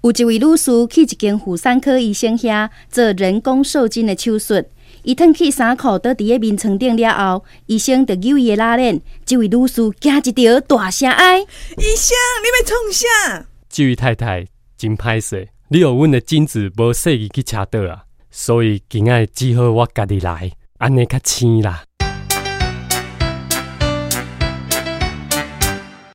有一位女士去一间妇产科医生遐做人工受精的手术，伊脱去衫裤倒伫个面床顶了后，医生就扭伊的拉链，这位女士惊一条大声哀：医生，你要创啥？这位太太真歹势，你有阮的精子无细去车倒啊，所以今仔只好我家己来，安尼较轻啦。